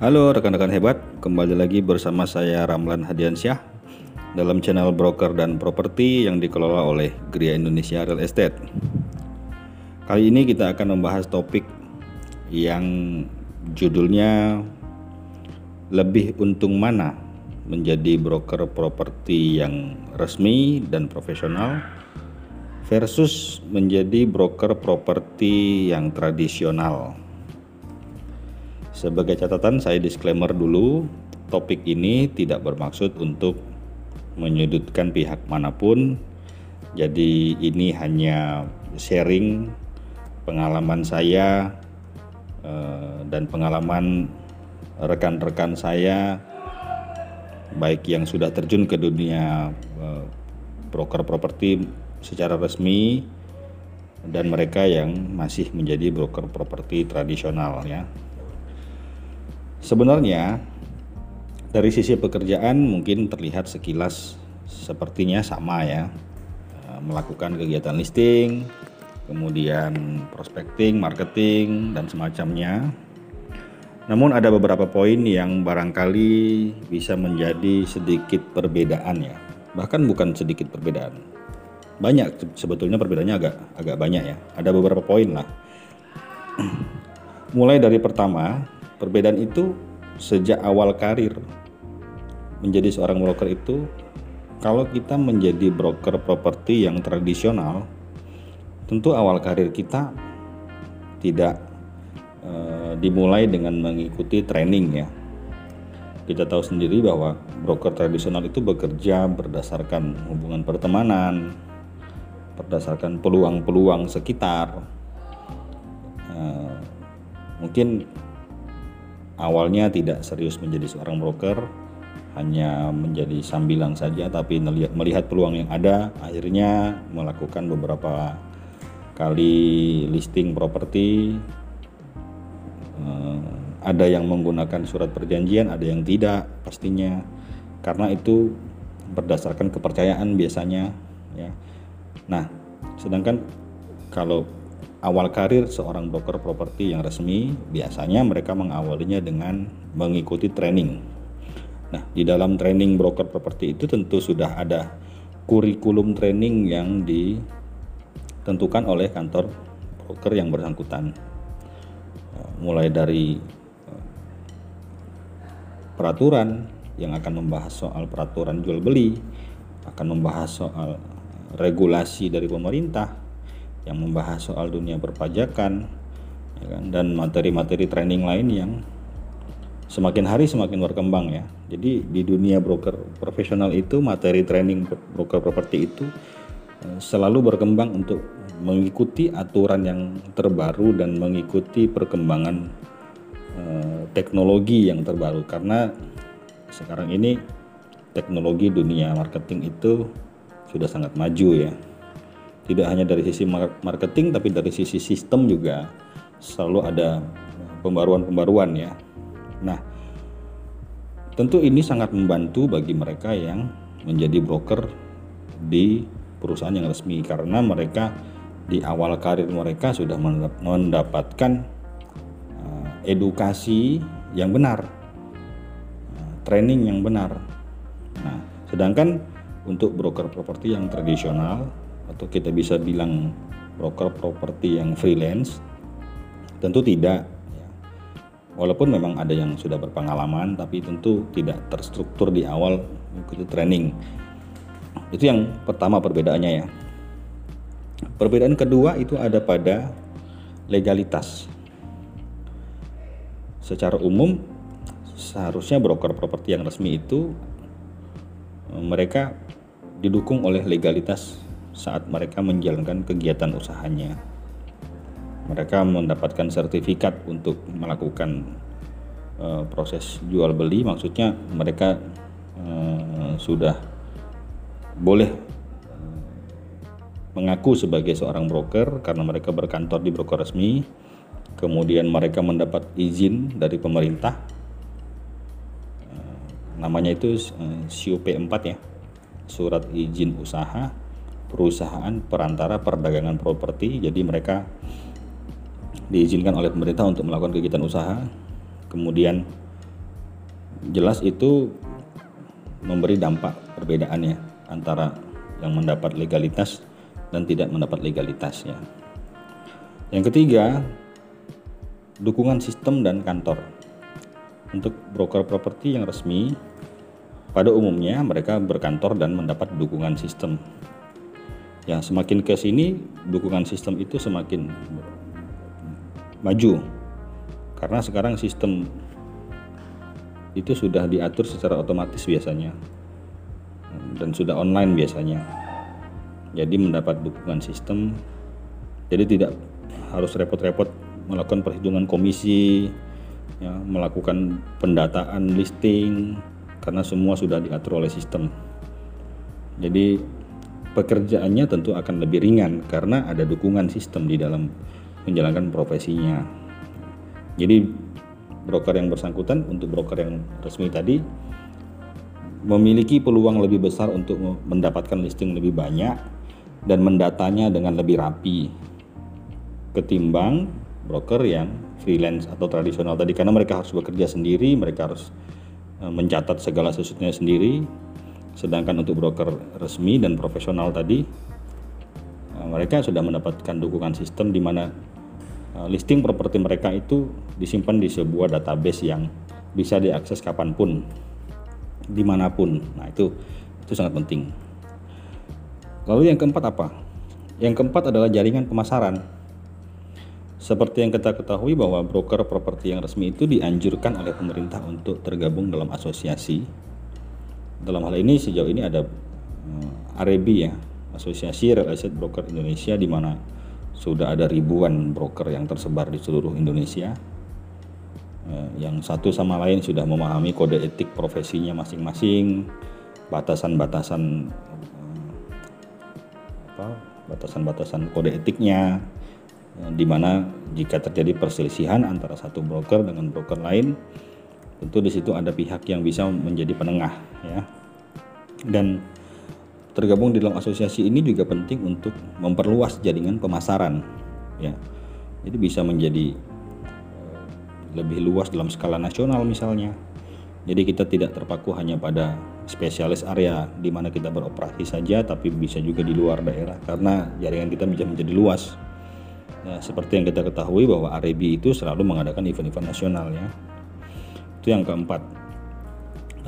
Halo rekan-rekan hebat, kembali lagi bersama saya Ramlan Hadiansyah dalam channel broker dan properti yang dikelola oleh Gria Indonesia Real Estate. Kali ini kita akan membahas topik yang judulnya lebih untung mana menjadi broker properti yang resmi dan profesional versus menjadi broker properti yang tradisional. Sebagai catatan saya disclaimer dulu, topik ini tidak bermaksud untuk menyudutkan pihak mana pun. Jadi ini hanya sharing pengalaman saya eh, dan pengalaman rekan-rekan saya baik yang sudah terjun ke dunia eh, broker properti secara resmi dan mereka yang masih menjadi broker properti tradisional ya. Sebenarnya dari sisi pekerjaan mungkin terlihat sekilas sepertinya sama ya. Eh, melakukan kegiatan listing, kemudian prospecting, marketing dan semacamnya. Namun ada beberapa poin yang barangkali bisa menjadi sedikit perbedaan ya. Bahkan bukan sedikit perbedaan. Banyak sebetulnya perbedaannya agak agak banyak ya. Ada beberapa poin lah. Mulai dari pertama, Perbedaan itu sejak awal karir menjadi seorang broker itu kalau kita menjadi broker properti yang tradisional tentu awal karir kita tidak e, dimulai dengan mengikuti training ya. Kita tahu sendiri bahwa broker tradisional itu bekerja berdasarkan hubungan pertemanan berdasarkan peluang-peluang sekitar. E, mungkin awalnya tidak serius menjadi seorang broker hanya menjadi sambilan saja tapi melihat peluang yang ada akhirnya melakukan beberapa kali listing properti. Eh, ada yang menggunakan surat perjanjian ada yang tidak pastinya. Karena itu berdasarkan kepercayaan biasanya ya. Nah sedangkan kalau awal karir seorang broker properti yang resmi biasanya mereka mengawalinya dengan mengikuti training. Nah, di dalam training broker properti itu tentu sudah ada kurikulum training yang ditentukan oleh kantor broker yang bersangkutan. Eh, mulai dari eh, peraturan yang akan membahas soal peraturan jual beli, akan membahas soal regulasi dari pemerintah, yang membahas soal dunia perpajakan ya kan, dan materi-materi training lain yang semakin hari semakin berkembang ya. Jadi di dunia broker profesional itu materi training broker properti itu eh, selalu berkembang untuk mengikuti aturan yang terbaru dan mengikuti perkembangan eh, teknologi yang terbaru. Karena sekarang ini teknologi dunia marketing itu sudah sangat maju ya tidak hanya dari sisi marketing tapi dari sisi sistem juga selalu ada pembaruan-pembaruan ya. Nah, tentu ini sangat membantu bagi mereka yang menjadi broker di perusahaan yang resmi karena mereka di awal karir mereka sudah mendapatkan eh, edukasi yang benar, eh, training yang benar. Nah, sedangkan untuk broker properti yang tradisional atau kita bisa bilang broker properti yang freelance? Tentu tidak ya. walaupun memang ada yang sudah berpengalaman tapi tentu tidak terstruktur di awal mengikuti training. Itu yang pertama perbedaannya ya. Perbedaan kedua itu ada pada legalitas. Secara umum seharusnya broker properti yang resmi itu mereka didukung oleh legalitas saat mereka menjalankan kegiatan usahanya. Mereka mendapatkan sertifikat untuk melakukan uh, proses jual beli, maksudnya mereka uh, sudah boleh mengaku sebagai seorang broker karena mereka berkantor di broker resmi. Kemudian mereka mendapat izin dari pemerintah. namanya itu uh, SIUP 4 ya. Surat izin usaha perusahaan perantara perdagangan properti jadi mereka diizinkan oleh pemerintah untuk melakukan kegiatan usaha kemudian jelas itu memberi dampak perbedaannya antara yang mendapat legalitas dan tidak mendapat legalitas ya. Yang ketiga, dukungan sistem dan kantor. Untuk broker properti yang resmi, pada umumnya mereka berkantor dan mendapat dukungan sistem. Ya, semakin ke sini dukungan sistem itu semakin maju. Karena sekarang sistem itu sudah diatur secara otomatis biasanya. Dan sudah online biasanya. Jadi mendapat dukungan sistem. Jadi tidak harus repot-repot melakukan perhitungan komisi ya, melakukan pendataan listing karena semua sudah diatur oleh sistem. Jadi pekerjaannya tentu akan lebih ringan karena ada dukungan sistem di dalam menjalankan profesinya jadi broker yang bersangkutan untuk broker yang resmi tadi memiliki peluang lebih besar untuk mendapatkan listing lebih banyak dan mendatanya dengan lebih rapi ketimbang broker yang freelance atau tradisional tadi karena mereka harus bekerja sendiri, mereka harus e, mencatat segala sesuatunya sendiri. Sedangkan untuk broker resmi dan profesional tadi e, mereka sudah mendapatkan dukungan sistem di mana e, listing properti mereka itu disimpan di sebuah database yang bisa diakses kapan pun di mana pun. Nah itu itu sangat penting. Lalu yang keempat apa? Yang keempat adalah jaringan pemasaran. Seperti yang kita ketahui bahwa broker properti yang resmi itu dianjurkan oleh pemerintah untuk tergabung dalam asosiasi. Dalam hal ini sejauh ini ada uh, ya, Asosiasi Real Estate Broker Indonesia di mana sudah ada ribuan broker yang tersebar di seluruh Indonesia. Eh, yang satu sama lain sudah memahami kode etik profesinya masing-masing, batasan-batasan eh, batasan-batasan kode etiknya, eh, di mana jika terjadi perselisihan antara satu broker dengan broker lain, tentu di situ ada pihak yang bisa menjadi penengah, ya. Dan tergabung di dalam asosiasi ini juga penting untuk memperluas jaringan pemasaran, ya. Jadi bisa menjadi lebih luas dalam skala nasional misalnya. Jadi kita tidak terpaku hanya pada spesialis area di mana kita beroperasi saja, tapi bisa juga di luar daerah karena jaringan kita bisa menjadi luas. Nah, seperti yang kita ketahui bahwa Arebi itu selalu mengadakan event-event nasional ya. Itu yang keempat.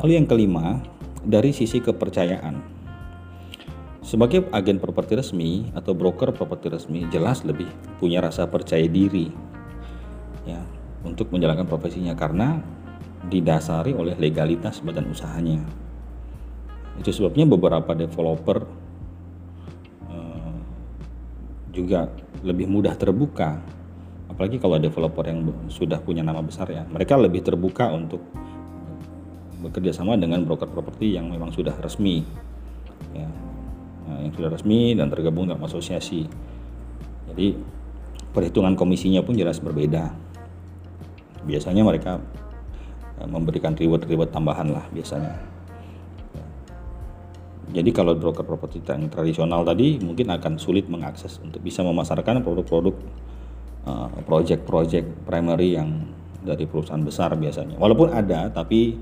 Lalu yang kelima, dari sisi kepercayaan. Sebagai agen properti resmi atau broker properti resmi jelas lebih punya rasa percaya diri. Ya, untuk menjalankan profesinya karena didasari oleh legalitas badan usahanya. Itu sebabnya beberapa developer uh, juga lebih mudah terbuka, apalagi kalau developer yang sudah punya nama besar ya, mereka lebih terbuka untuk bekerja sama dengan broker properti yang memang sudah resmi, ya, nah, yang sudah resmi dan tergabung dalam asosiasi. Jadi perhitungan komisinya pun jelas berbeda biasanya mereka eh, memberikan reward-reward tambahan lah biasanya. Jadi kalau broker properti yang tradisional tadi mungkin akan sulit mengakses untuk bisa memasarkan produk-produk project-project primary yang dari perusahaan besar biasanya. Walaupun ada tapi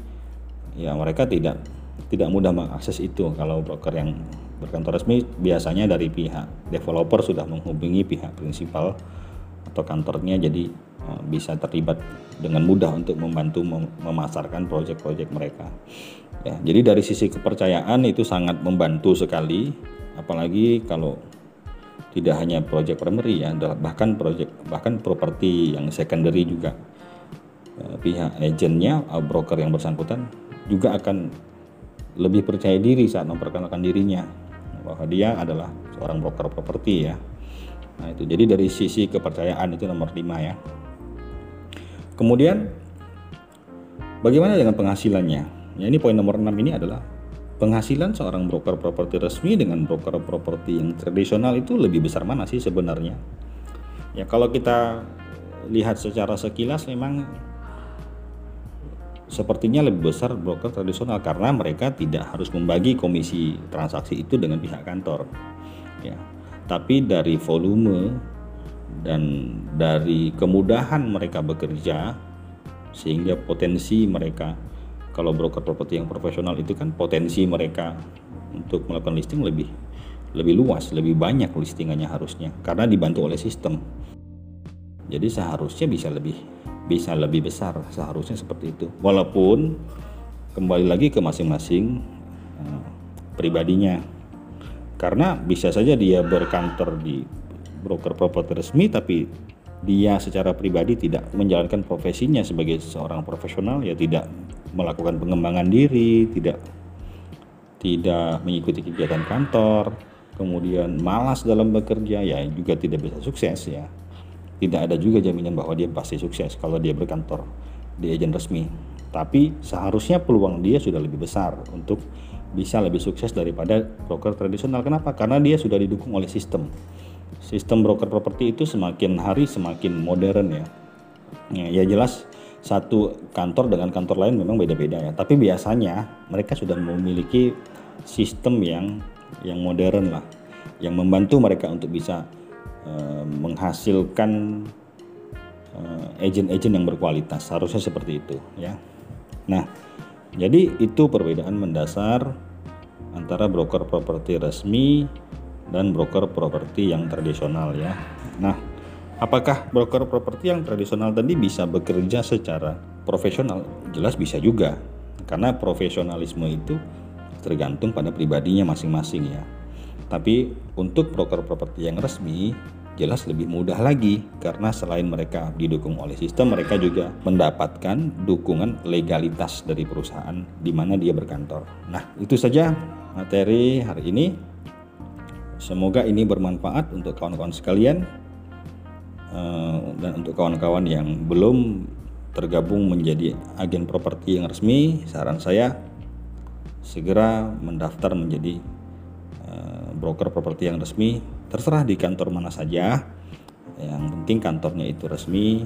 ya mereka tidak tidak mudah mengakses itu kalau broker yang berkantor resmi biasanya dari pihak developer sudah menghubungi pihak prinsipal atau kantornya jadi Eh, bisa terlibat dengan mudah untuk membantu memasarkan proyek-proyek mereka. Ya, jadi dari sisi kepercayaan itu sangat membantu sekali, apalagi kalau tidak hanya proyek primary ya, bahkan proyek bahkan properti yang secondary juga eh, pihak agennya, eh, broker yang bersangkutan juga akan lebih percaya diri saat memperkenalkan dirinya bahwa dia adalah seorang broker properti ya. Nah itu jadi dari sisi kepercayaan itu nomor 5 ya. Kemudian bagaimana dengan penghasilannya? Ya, ini poin nomor 6 ini adalah penghasilan seorang broker properti resmi dengan broker properti yang tradisional itu lebih besar mana sih sebenarnya? Ya kalau kita lihat secara sekilas memang sepertinya lebih besar broker tradisional karena mereka tidak harus membagi komisi transaksi itu dengan pihak kantor. Ya. Tapi dari volume dan dari kemudahan mereka bekerja sehingga potensi mereka kalau broker properti yang profesional itu kan potensi mereka untuk melakukan listing lebih lebih luas, lebih banyak listingannya harusnya karena dibantu oleh sistem. Jadi seharusnya bisa lebih bisa lebih besar seharusnya seperti itu. Walaupun kembali lagi ke masing-masing uh, pribadinya. Karena bisa saja dia berkantor di broker properti resmi tapi dia secara pribadi tidak menjalankan profesinya sebagai seorang profesional ya tidak melakukan pengembangan diri, tidak tidak mengikuti kegiatan kantor, kemudian malas dalam bekerja ya juga tidak bisa sukses ya. Tidak ada juga jaminan bahwa dia pasti sukses kalau dia berkantor di agen resmi. Tapi seharusnya peluang dia sudah lebih besar untuk bisa lebih sukses daripada broker tradisional. Kenapa? Karena dia sudah didukung oleh sistem sistem broker properti itu semakin hari semakin modern ya. ya. Ya jelas satu kantor dengan kantor lain memang beda-beda ya. Tapi biasanya mereka sudah memiliki sistem yang yang modern lah, yang membantu mereka untuk bisa uh, menghasilkan uh, agent-agent yang berkualitas. Harusnya seperti itu ya. Nah, jadi itu perbedaan mendasar antara broker properti resmi dan broker properti yang tradisional ya. Nah, apakah broker properti yang tradisional tadi bisa bekerja secara profesional? Jelas bisa juga. Karena profesionalisme itu tergantung pada pribadinya masing-masing ya. Tapi untuk broker properti yang resmi jelas lebih mudah lagi karena selain mereka didukung oleh sistem mereka juga mendapatkan dukungan legalitas dari perusahaan di mana dia berkantor. Nah, itu saja materi hari ini. Semoga ini bermanfaat untuk kawan-kawan sekalian eh, dan untuk kawan-kawan yang belum tergabung menjadi agen properti yang resmi. Saran saya segera mendaftar menjadi eh, broker properti yang resmi. Terserah di kantor mana saja. Yang penting kantornya itu resmi,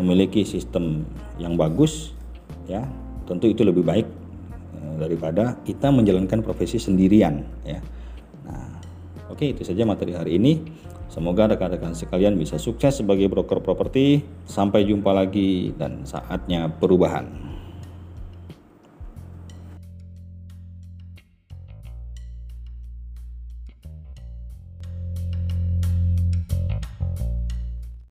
memiliki sistem yang bagus, ya. Tentu itu lebih baik eh, daripada kita menjalankan profesi sendirian, ya. Oke, itu saja materi hari ini. Semoga rekan-rekan sekalian bisa sukses sebagai broker properti. Sampai jumpa lagi dan saatnya perubahan.